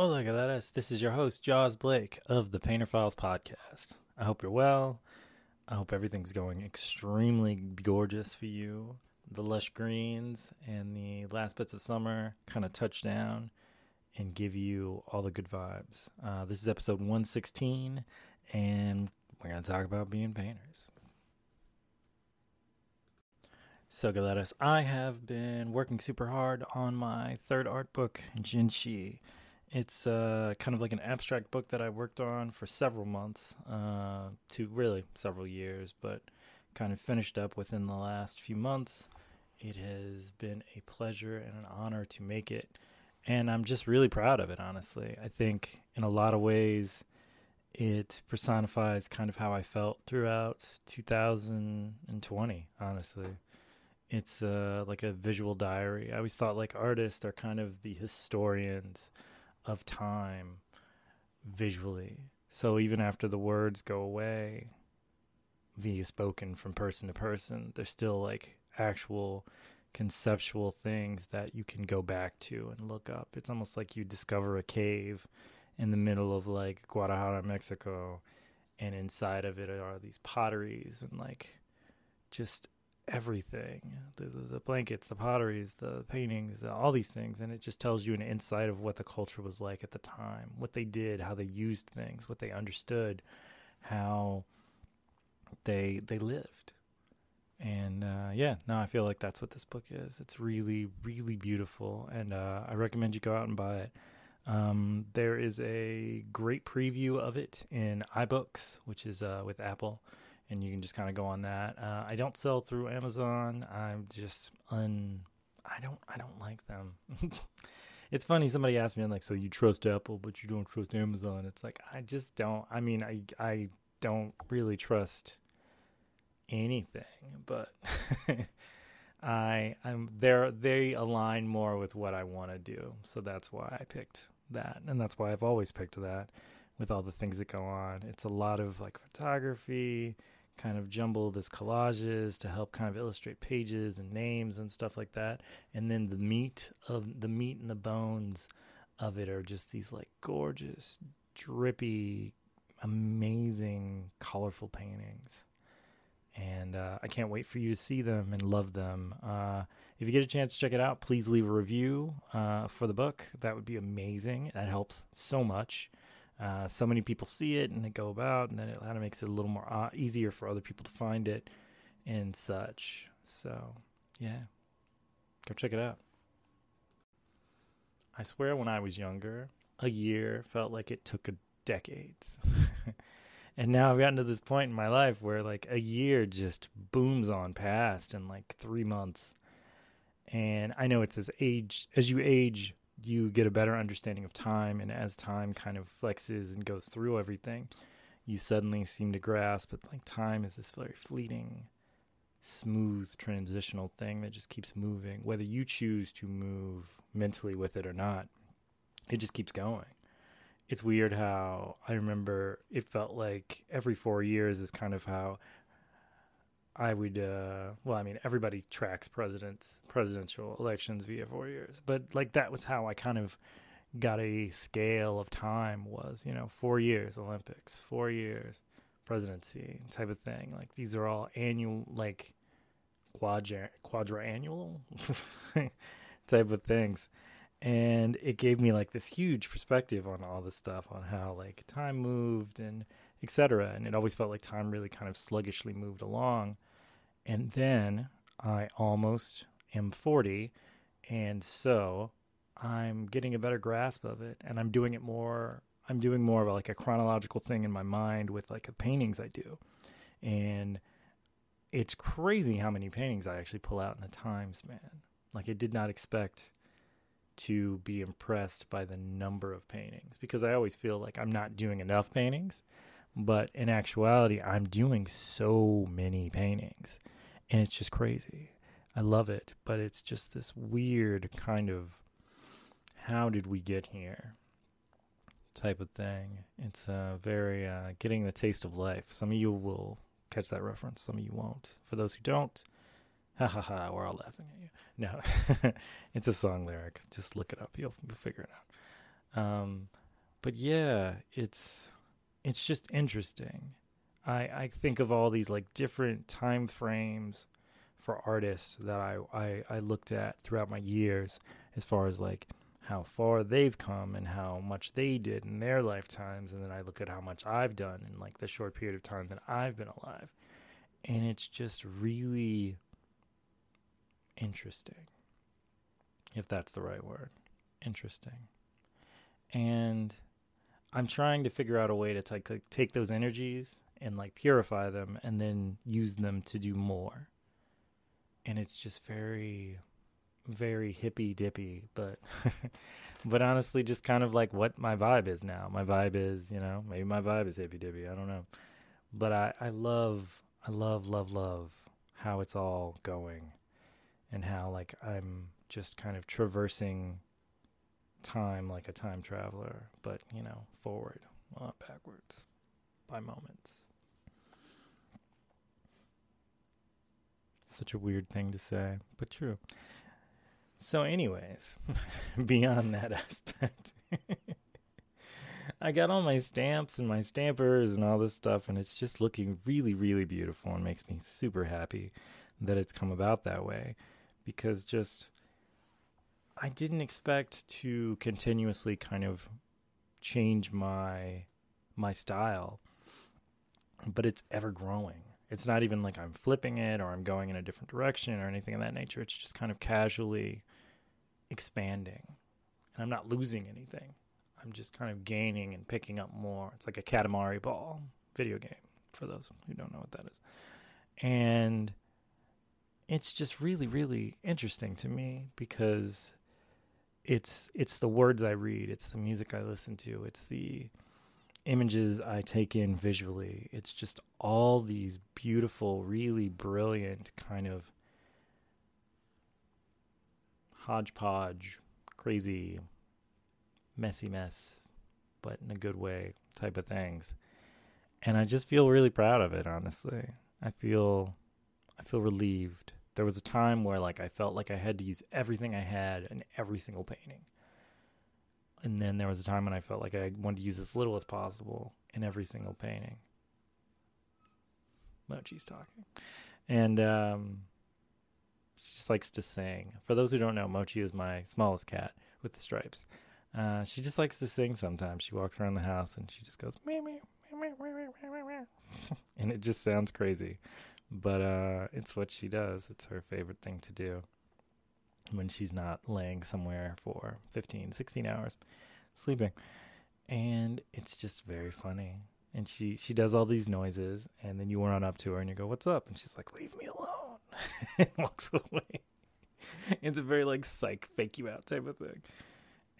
Hola, galeras. This is your host, Jaws Blake of the Painter Files podcast. I hope you're well. I hope everything's going extremely gorgeous for you. The lush greens and the last bits of summer kind of touch down and give you all the good vibes. Uh, this is episode 116, and we're going to talk about being painters. So, Galeras, I have been working super hard on my third art book, Jinshi. It's uh, kind of like an abstract book that I worked on for several months, uh, to really several years, but kind of finished up within the last few months. It has been a pleasure and an honor to make it, and I'm just really proud of it, honestly. I think in a lot of ways, it personifies kind of how I felt throughout 2020, honestly it's uh, like a visual diary. I always thought like artists are kind of the historians of time visually. So even after the words go away via spoken from person to person, there's still like actual conceptual things that you can go back to and look up. It's almost like you discover a cave in the middle of like Guadalajara, Mexico, and inside of it are these potteries and like just everything. The, the, the, blankets the potteries the paintings all these things. And it just tells you an insight of what the culture was like at the time what they did how they used things what they understood how they they lived. And uh, yeah no i feel like that's what this book is. It's really really beautiful. And uh, i recommend you go out and buy it. Um, there is a great preview of it in ibooks which is uh, with apple and you can just kind of go on that. Uh, I don't sell through Amazon. I'm just un. I don't. I don't like them. it's funny. Somebody asked me, I'm like, "So you trust Apple, but you don't trust Amazon?" It's like I just don't. I mean, I I don't really trust anything, but I I'm there. They align more with what I want to do, so that's why I picked that, and that's why I've always picked that. With all the things that go on, it's a lot of like photography kind of jumbled as collages to help kind of illustrate pages and names and stuff like that. And then the meat of the meat and the bones of it are just these like gorgeous, drippy, amazing, colorful paintings. And uh, I can't wait for you to see them and love them. Uh, if you get a chance to check it out, please leave a review uh, for the book. That would be amazing. That helps so much. Uh, so many people see it and they go about, and then it kind of makes it a little more uh, easier for other people to find it and such. So, yeah, go check it out. I swear, when I was younger, a year felt like it took a decades. and now I've gotten to this point in my life where like a year just booms on past in like three months. And I know it's as age as you age, you get a better understanding of time and as time kind of flexes and goes through everything you suddenly seem to grasp that like time is this very fleeting smooth transitional thing that just keeps moving. Whether you choose to move mentally with it or not it just keeps going. It's weird how i remember it felt like every 4 years is kind of how I would, uh, well, I mean, everybody tracks presidents, presidential elections via four years, but like that was how I kind of got a scale of time was, you know, four years Olympics, four years presidency type of thing. Like these are all annual, like quadra quadrannual type of things. And it gave me like this huge perspective on all this stuff, on how like time moved and etc. And it always felt like time really kind of sluggishly moved along and then I almost am 40. And so I'm getting a better grasp of it and I'm doing it more. I'm doing more of like a chronological thing in my mind with like the paintings I do. And it's crazy how many paintings I actually pull out in a time span. Like I did not expect to be impressed by the number of paintings because I always feel like I'm not doing enough paintings. But in actuality, I'm doing so many paintings and it's just crazy. I love it, but it's just this weird kind of how did we get here type of thing. It's uh, very uh, getting the taste of life. Some of you will catch that reference, some of you won't. For those who don't, ha ha ha, we're all laughing at you. No, it's a song lyric. Just look it up, you'll, you'll figure it out. Um, but yeah, it's it's just interesting. I I think of all these like different time frames for artists that I, I I looked at throughout my years as far as like how far they've come and how much they did in their lifetimes and then I look at how much I've done in like the short period of time that I've been alive. And it's just really interesting. If that's the right word. Interesting. And I'm trying to figure out a way to like, take those energies and like purify them and then use them to do more. And it's just very very hippy dippy, but but honestly just kind of like what my vibe is now. My vibe is, you know, maybe my vibe is hippy dippy, I don't know. But I I love I love love love how it's all going and how like I'm just kind of traversing time like a time traveler, but you know, forward, not backwards, by moments. Such a weird thing to say, but true. So, anyways, beyond that aspect, I got all my stamps and my stampers and all this stuff, and it's just looking really, really beautiful and makes me super happy that it's come about that way because just I didn't expect to continuously kind of change my my style, but it's ever growing. It's not even like I'm flipping it or I'm going in a different direction or anything of that nature. It's just kind of casually expanding. And I'm not losing anything. I'm just kind of gaining and picking up more. It's like a Katamari ball video game for those who don't know what that is. And it's just really really interesting to me because it's it's the words I read, it's the music I listen to, it's the images I take in visually. It's just all these beautiful, really brilliant kind of hodgepodge, crazy, messy mess, but in a good way type of things. And I just feel really proud of it, honestly. I feel I feel relieved there was a time where like I felt like I had to use everything I had in every single painting. And then there was a time when I felt like I wanted to use as little as possible in every single painting. Mochi's talking. And um, she just likes to sing. For those who don't know, Mochi is my smallest cat with the stripes. Uh, she just likes to sing sometimes. She walks around the house and she just goes, meow, meow, meow, and it just sounds crazy but uh, it's what she does. It's her favorite thing to do when she's not laying somewhere for 15, 16 hours sleeping. And it's just very funny. And she, she does all these noises, and then you run up to her and you go, What's up? And she's like, Leave me alone. and walks away. it's a very like psych, fake you out type of thing.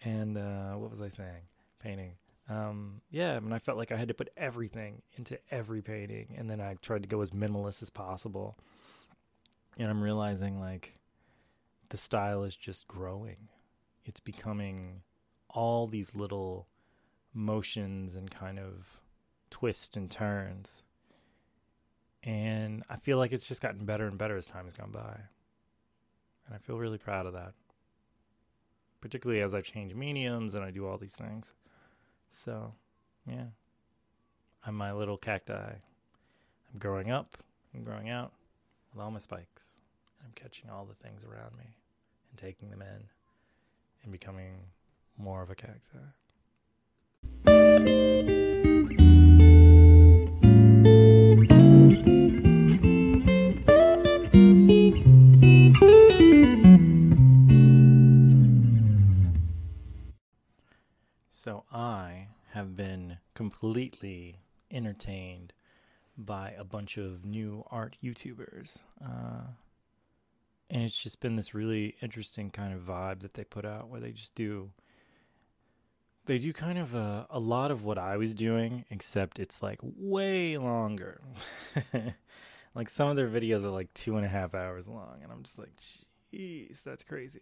And uh, what was I saying? Painting um, yeah, I mean, I felt like I had to put everything into every painting, and then I tried to go as minimalist as possible. And I'm realizing like the style is just growing. It's becoming all these little motions and kind of twists and turns. And I feel like it's just gotten better and better as time has gone by. And I feel really proud of that. Particularly as I've changed mediums and I do all these things. So, yeah. I'm my little cacti. I'm growing up, I'm growing out with all my spikes. I'm catching all the things around me and taking them in and becoming more of a character. So I have been completely entertained by a bunch of new art YouTubers. Uh, and it's just been this really interesting kind of vibe that they put out where they just do they do kind of a, a lot of what I was doing, except it's like way longer. like some of their videos are like two and a half hours long, and I'm just like, jeez, that's crazy.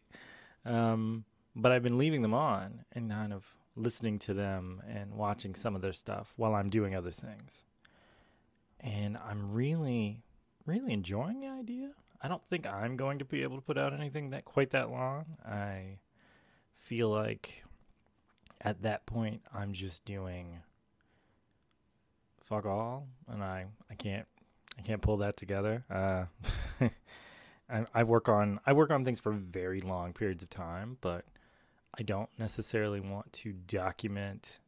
Um, but I've been leaving them on and kind of listening to them and watching some of their stuff while I'm doing other things. And I'm really, really enjoying the idea. I don't think I'm going to be able to put out anything that quite that long. I feel like at that point, I'm just doing fuck all, and I I can't I can't pull that together. Uh, I, I work on I work on things for very long periods of time, but I don't necessarily want to document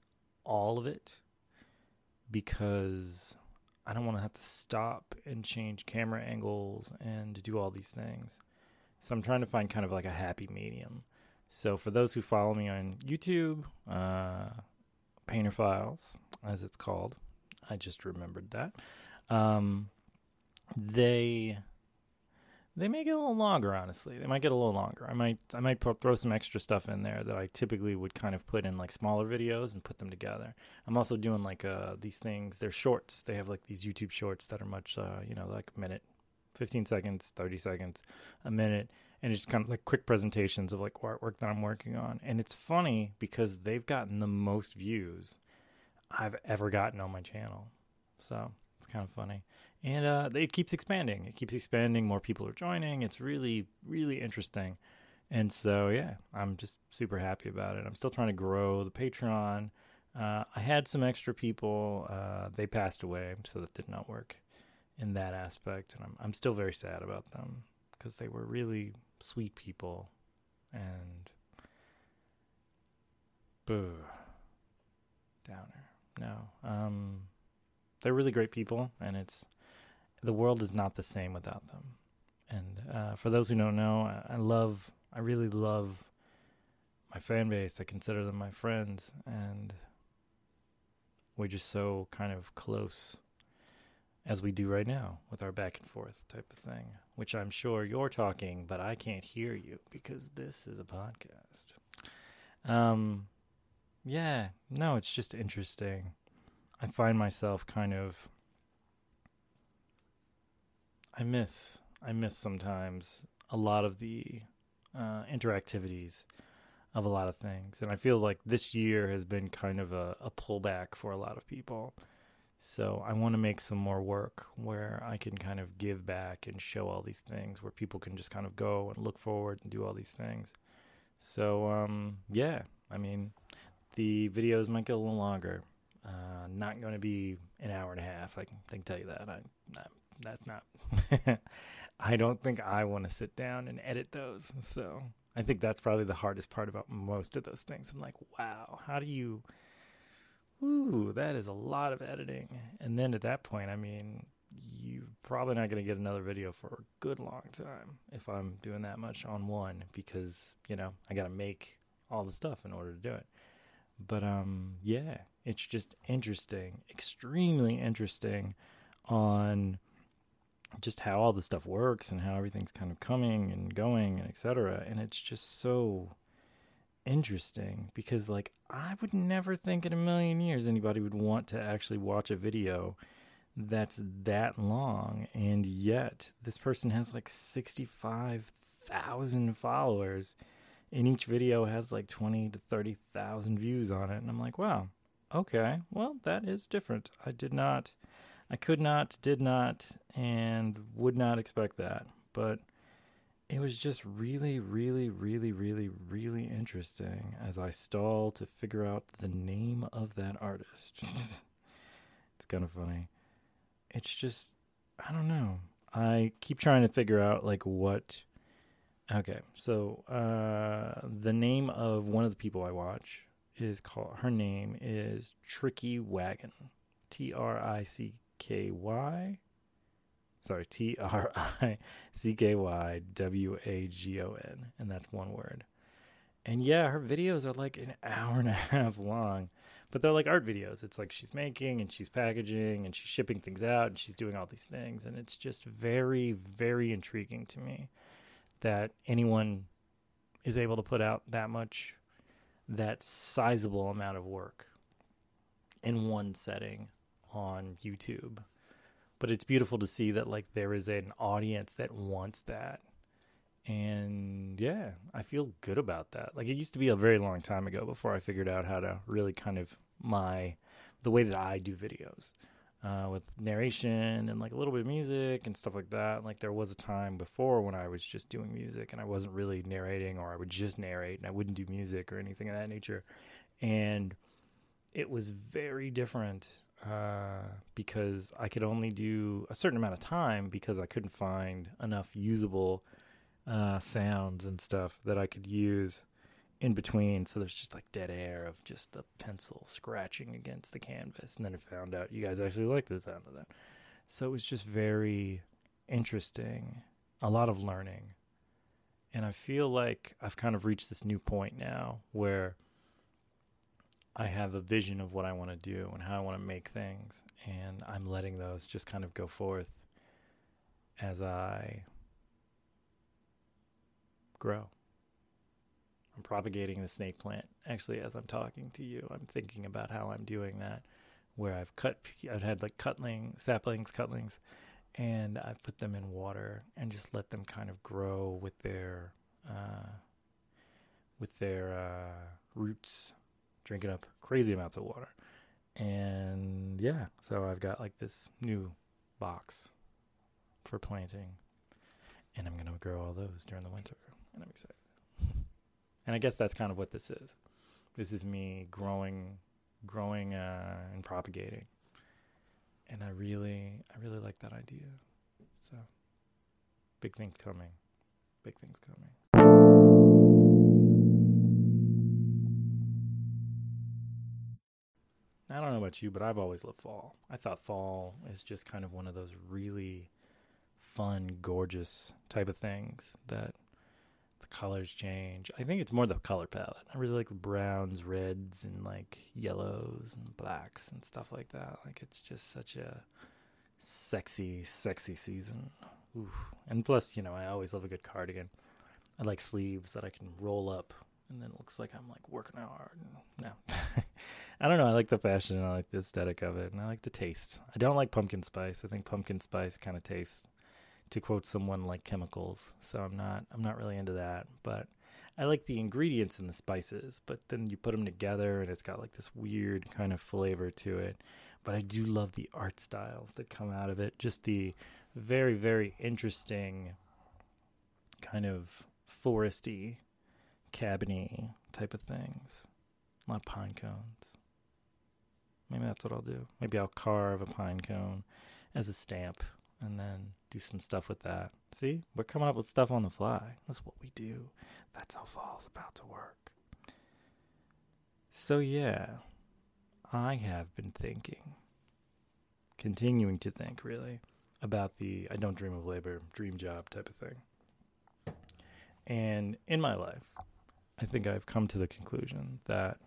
all of it because I don't want to have to stop and change camera angles and do all these things. So I'm trying to find kind of like a happy medium. So for those who follow me on YouTube, uh, Painter Files, as it's called, I just remembered that. Um, they they may get a little longer, honestly. They might get a little longer. I might I might throw some extra stuff in there that I typically would kind of put in like smaller videos and put them together. I'm also doing like uh these things. They're shorts. They have like these YouTube shorts that are much uh you know like a minute, 15 seconds, 30 seconds, a minute, and it's kind of like quick presentations of like artwork that I'm working on. And it's funny because they've gotten the most views I've ever gotten on my channel. So kind of funny and uh, it keeps expanding. It keeps expanding. More people are joining. It's really, really interesting. And so, yeah, I'm just super happy about it. I'm still trying to grow the Patreon. Uh, I had some extra people. Uh, they passed away, so that did not work in that aspect. And I'm, I'm still very sad about them because they were really sweet people. And, boo, downer. No, um, they're really great people, and it's the world is not the same without them. And uh, for those who don't know, I, I love, I really love my fan base. I consider them my friends, and we're just so kind of close as we do right now with our back and forth type of thing, which I'm sure you're talking, but I can't hear you because this is a podcast. Um, yeah, no, it's just interesting. I find myself kind of I miss I miss sometimes a lot of the uh, interactivities of a lot of things, and I feel like this year has been kind of a, a pullback for a lot of people. So I want to make some more work where I can kind of give back and show all these things where people can just kind of go and look forward and do all these things. So um, yeah, I mean, the videos might get a little longer. Uh, not going to be an hour and a half. I can, I can tell you that. I, I that's not. I don't think I want to sit down and edit those. So I think that's probably the hardest part about most of those things. I'm like, wow, how do you? Ooh, that is a lot of editing. And then at that point, I mean, you're probably not going to get another video for a good long time if I'm doing that much on one because, you know, I got to make all the stuff in order to do it. But um yeah, it's just interesting, extremely interesting on just how all the stuff works and how everything's kind of coming and going and etc. And it's just so interesting because like I would never think in a million years anybody would want to actually watch a video that's that long and yet this person has like 65,000 followers and each video has like 20 to 30,000 views on it and I'm like wow okay well that is different I did not I could not, did not, and would not expect that. But it was just really, really, really, really, really interesting as I stall to figure out the name of that artist. it's kind of funny. It's just, I don't know. I keep trying to figure out like what. Okay, so uh, the name of one of the people I watch is called. Her name is Tricky Wagon, T R I C K Y. Sorry, T R I C K Y W A G O N. And that's one word. And yeah, her videos are like an hour and a half long, but they're like art videos. It's like she's making and she's packaging and she's shipping things out and she's doing all these things. And it's just very, very intriguing to me that anyone is able to put out that much, that sizable amount of work in one setting on YouTube. But it's beautiful to see that like there is an audience that wants that. And yeah, I feel good about that. Like it used to be a very long time ago before I figured out how to really kind of my the way that I do videos. Uh, with narration and like a little bit of music and stuff like that. Like there was a time before when I was just doing music and I wasn't really narrating, or I would just narrate and I wouldn't do music or anything of that nature. and it was very different uh, because I could only do a certain amount of time because I couldn't find enough usable uh, sounds and stuff that I could use in between. So there's just like dead air of just the pencil scratching against the canvas. And then I found out you guys actually like the sound of that. So it was just very interesting, a lot of learning. And I feel like I've kind of reached this new point now where I have a vision of what I want to do and how I want to make things, and I'm letting those just kind of go forth as I grow. I'm propagating the snake plant. Actually, as I'm talking to you, I'm thinking about how I'm doing that, where I've cut, I've had like cutling, saplings, cutlings, and I've put them in water and just let them kind of grow with their, uh, with their uh, roots drinking up crazy amounts of water. And yeah, so I've got like this new box for planting. And I'm to grow all those during the winter. And I'm excited. And I guess that's kind of what this is. This is me growing, growing uh, and propagating. And I really, I really like that idea. So, big things coming. Big things coming. I don't know about you, but I've always loved fall. I thought fall is just kind of one of those really fun, gorgeous type of things that the colors change. I think it's more the color palette. I really like the browns, reds, and like yellows and blacks and stuff like that. Like it's just such a sexy, sexy season. Oof. And plus, you know, I always love a good cardigan. I like sleeves that I can roll up and then it looks like I'm like working hard. No, I don't know. I like the fashion. And I like the aesthetic of it, and I like the taste. I don't like pumpkin spice. I think pumpkin spice kind of tastes, to quote someone, like chemicals. So I'm not. I'm not really into that. But I like the ingredients and the spices. But then you put them together, and it's got like this weird kind of flavor to it. But I do love the art styles that come out of it. Just the very, very interesting kind of foresty cabiny type of things. A lot of pine cones. Maybe that's what I'll do. Maybe I'll carve a pine cone as a stamp and then do some stuff with that. See, we're coming up with stuff on the fly. That's what we do. That's how fall's about to work. So, yeah, I have been thinking, continuing to think really, about the I don't dream of labor, dream job type of thing. And in my life, I think I've come to the conclusion that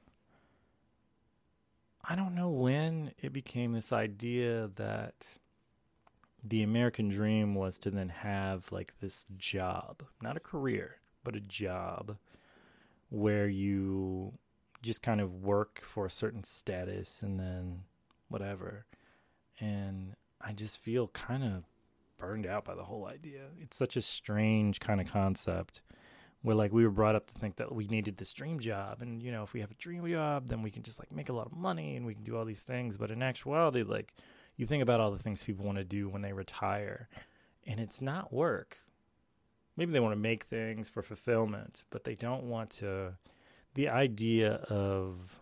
I don't know when it became this idea that the American dream was to then have like this job, not a career, but a job where you just kind of work for a certain status and then whatever. And I just feel kind of burned out by the whole idea. It's such a strange kind of concept where like we were brought up to think that we needed this dream job and you know if we have a dream job then we can just like make a lot of money and we can do all these things but in actuality like you think about all the things people want to do when they retire and it's not work maybe they want to make things for fulfillment but they don't want to the idea of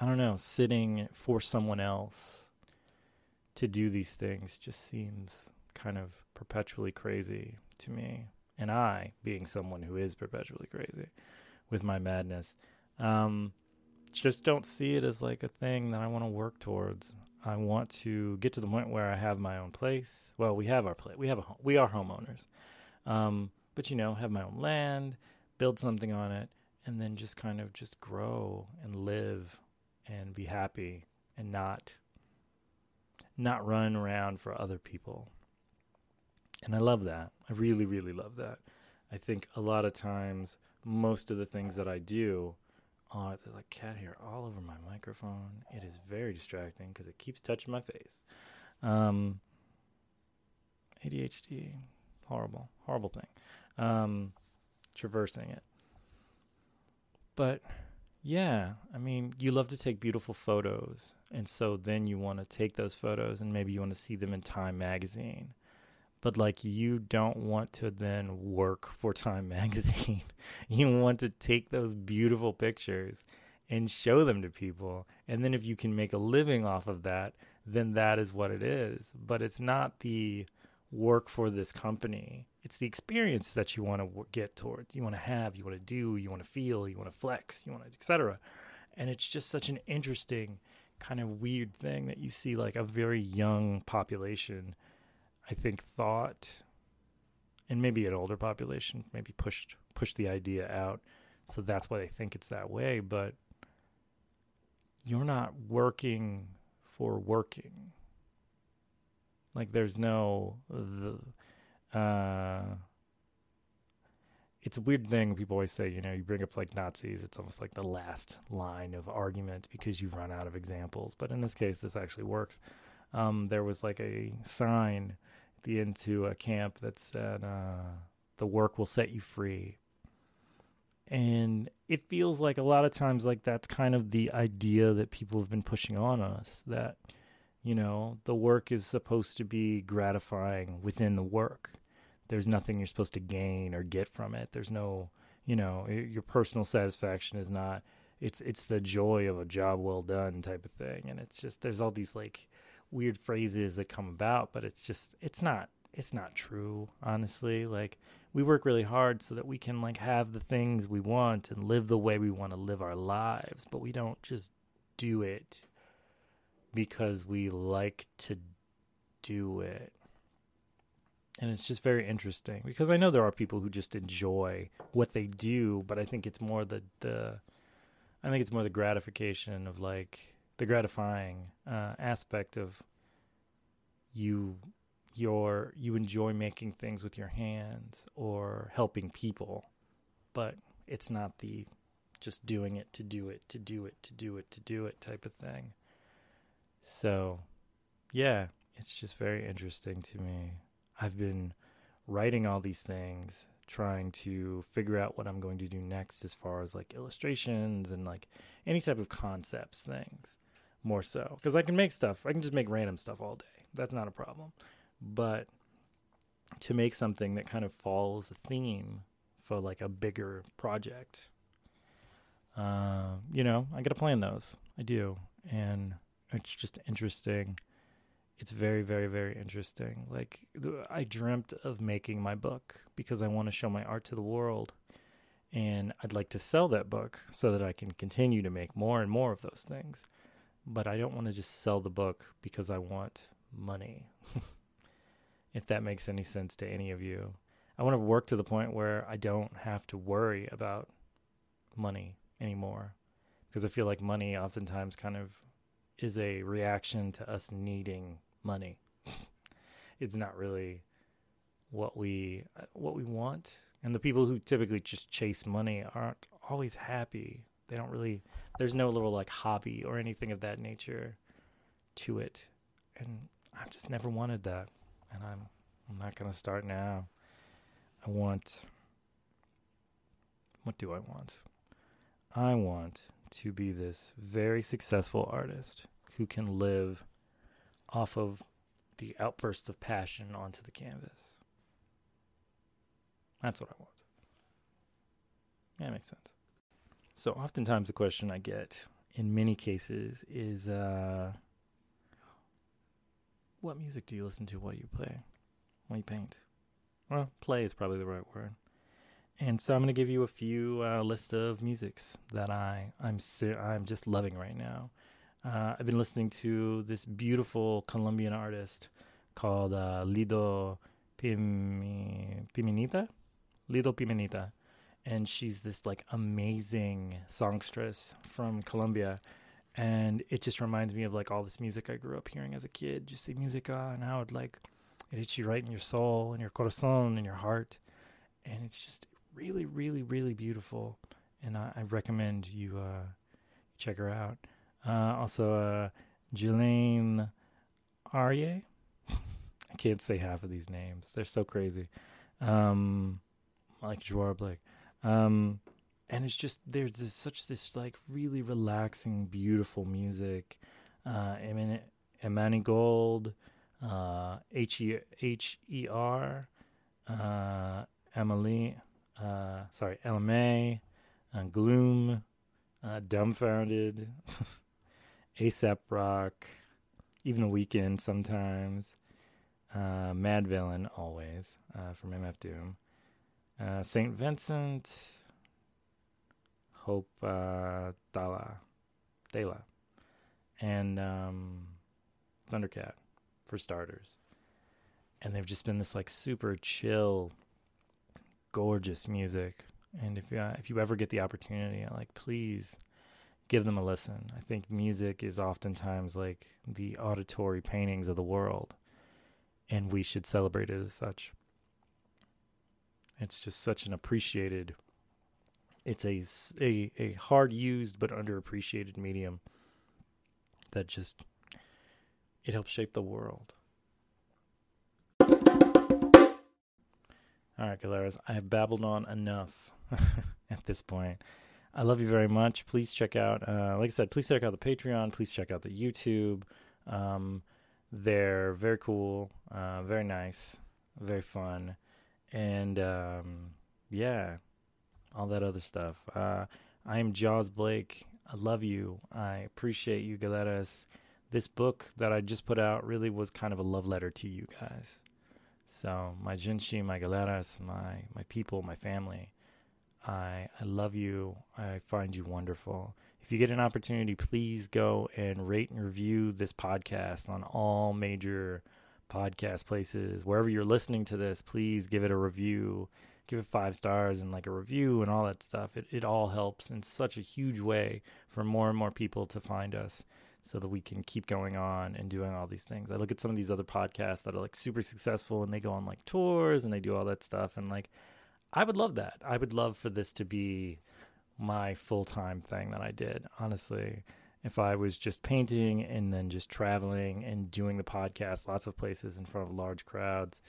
i don't know sitting for someone else to do these things just seems kind of perpetually crazy to me and I, being someone who is perpetually crazy with my madness, um, just don't see it as like a thing that I want to work towards. I want to get to the point where I have my own place. Well, we have our place. We have a home. We are homeowners, um, but you know, have my own land, build something on it, and then just kind of just grow and live and be happy and not not run around for other people. And I love that. I really, really love that. I think a lot of times, most of the things that I do, uh, there's like cat hair all over my microphone. It is very distracting because it keeps touching my face. Um, ADHD, horrible, horrible thing. Um, traversing it. But yeah, I mean, you love to take beautiful photos. And so then you want to take those photos and maybe you want to see them in Time magazine but like you don't want to then work for Time magazine. you want to take those beautiful pictures and show them to people. And then if you can make a living off of that, then that is what it is. But it's not the work for this company. It's the experience that you want to get towards. You want to have, you want to do, you want to feel, you want to flex, you want to etc. And it's just such an interesting kind of weird thing that you see like a very young population I think thought and maybe an older population maybe pushed pushed the idea out. So that's why they think it's that way. But you're not working for working. Like there's no the uh it's a weird thing people always say you know you bring up like nazis it's almost like the last line of argument because you've run out of examples. But in this case this actually works. Um, there was like a sign the end to a camp that said uh, the work will set you free. And it feels like a lot of times like that's kind of the idea that people have been pushing on us that you know the work is supposed to be gratifying within the work. There's nothing you're supposed to gain or get from it. There's no you know your personal satisfaction is not it's it's the joy of a job well done type of thing. And it's just there's all these like weird phrases that come about but it's just it's not it's not true honestly. Like we work really hard so that we can like have the things we want and live the way we want to live our lives but we don't just do it because we like to do it. And it's just very interesting because I know there are people who just enjoy what they do, but I think it's more the the I think it's more the gratification of like the gratifying uh, aspect of you your you enjoy making things with your hands or helping people, but it's not the just doing it to do it to do it to do it to do it type of thing. So, yeah, it's just very interesting to me. I've been writing all these things, trying to figure out what I'm going to do next as far as like illustrations and like any type of concepts things more so because I can make stuff. I can just make random stuff all day. That's not a problem. But to make something that kind of follows a theme for like a bigger project, uh, you know, I got to plan those. I do, and it's just interesting it's very very very interesting like i dreamt of making my book because i want to show my art to the world and i'd like to sell that book so that i can continue to make more and more of those things but i don't want to just sell the book because i want money if that makes any sense to any of you i want to work to the point where i don't have to worry about money anymore because i feel like money oftentimes kind of is a reaction to us needing money. it's not really what we uh, what we want. And the people who typically just chase money aren't always happy. They don't really there's no little like hobby or anything of that nature to it. And I've just never wanted that. And I'm I'm not going to start now. I want what do I want? I want to be this very successful artist who can live off of the outbursts of passion onto the canvas. That's what I want. Yeah, makes sense. So oftentimes the question I get in many cases is uh, what music do you listen to while you play? While you paint? Well, play is probably the right word. And so I'm going to give you a few uh, list of musics that I I'm I'm just loving right now. Uh, I've been listening to this beautiful Colombian artist called uh, Lido Pim- Pimienta. Lido Pimienta. And she's this like amazing songstress from Colombia. And it just reminds me of like all this music I grew up hearing as a kid, just the musica and how it like it hits you right in your soul and your corazon and your heart. And it's just really, really, really beautiful. And I, I recommend you uh, check her out. Uh, also, uh, Jelaine Arye. I can't say half of these names. They're so crazy. Um, like Joar Blake. Um, and it's just there's this, such this like really relaxing, beautiful music. Uh, Emani Gold, uh, H E H E R, uh, Emily, uh, sorry, LMA, uh, Gloom, uh, Dumbfounded, ASAP Rock, even a Weeknd sometimes, uh, Madvillain always uh, from MF Doom, uh, Saint Vincent, Hope uh, Dala, Dela, and um, Thundercat for starters. And they've just been this like super chill, gorgeous music. And if uh, if you ever get the opportunity, like please give them a listen. I think music is oftentimes like the auditory paintings of the world, and we should celebrate it as such. It's just such an appreciated. It's a a, a hard used but underappreciated medium that just it helps shape the world. All right, Galeras, I have babbled on enough at this point. I love you very much. Please check out, uh, like I said, please check out the Patreon. Please check out the YouTube. Um, they're very cool, uh, very nice, very fun, and um, yeah, all that other stuff. Uh, I am Jaws Blake. I love you. I appreciate you, Galeras. This book that I just put out really was kind of a love letter to you guys. So my Jinshi, my Galeras, my my people, my family. I I love you. I find you wonderful. If you get an opportunity, please go and rate and review this podcast on all major podcast places. Wherever you're listening to this, please give it a review. Give it five stars and like a review and all that stuff. It it all helps in such a huge way for more and more people to find us so that we can keep going on and doing all these things. I look at some of these other podcasts that are like super successful and they go on like tours and they do all that stuff and like I would love that. I would love for this to be my full-time thing that I did. Honestly, if I was just painting and then just traveling and doing the podcast lots of places in front of large crowds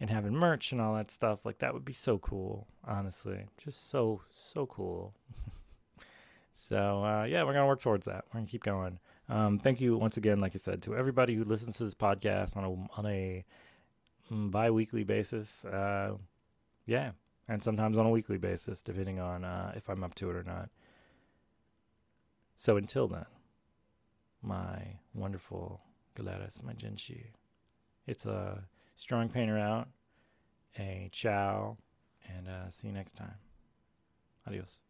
and having merch and all that stuff, like that would be so cool, honestly. Just so so cool. so, uh, yeah, we're going to work towards that. We're going to keep going. Um, thank you once again, like I said, to everybody who listens to this podcast on a on a mm, bi-weekly basis. Uh, yeah, and sometimes on a weekly basis, depending on uh, if I'm up to it or not. So until then, my wonderful Galeras, my Jinshi, it's a strong painter out, a ciao, and uh, see you next time. Adios.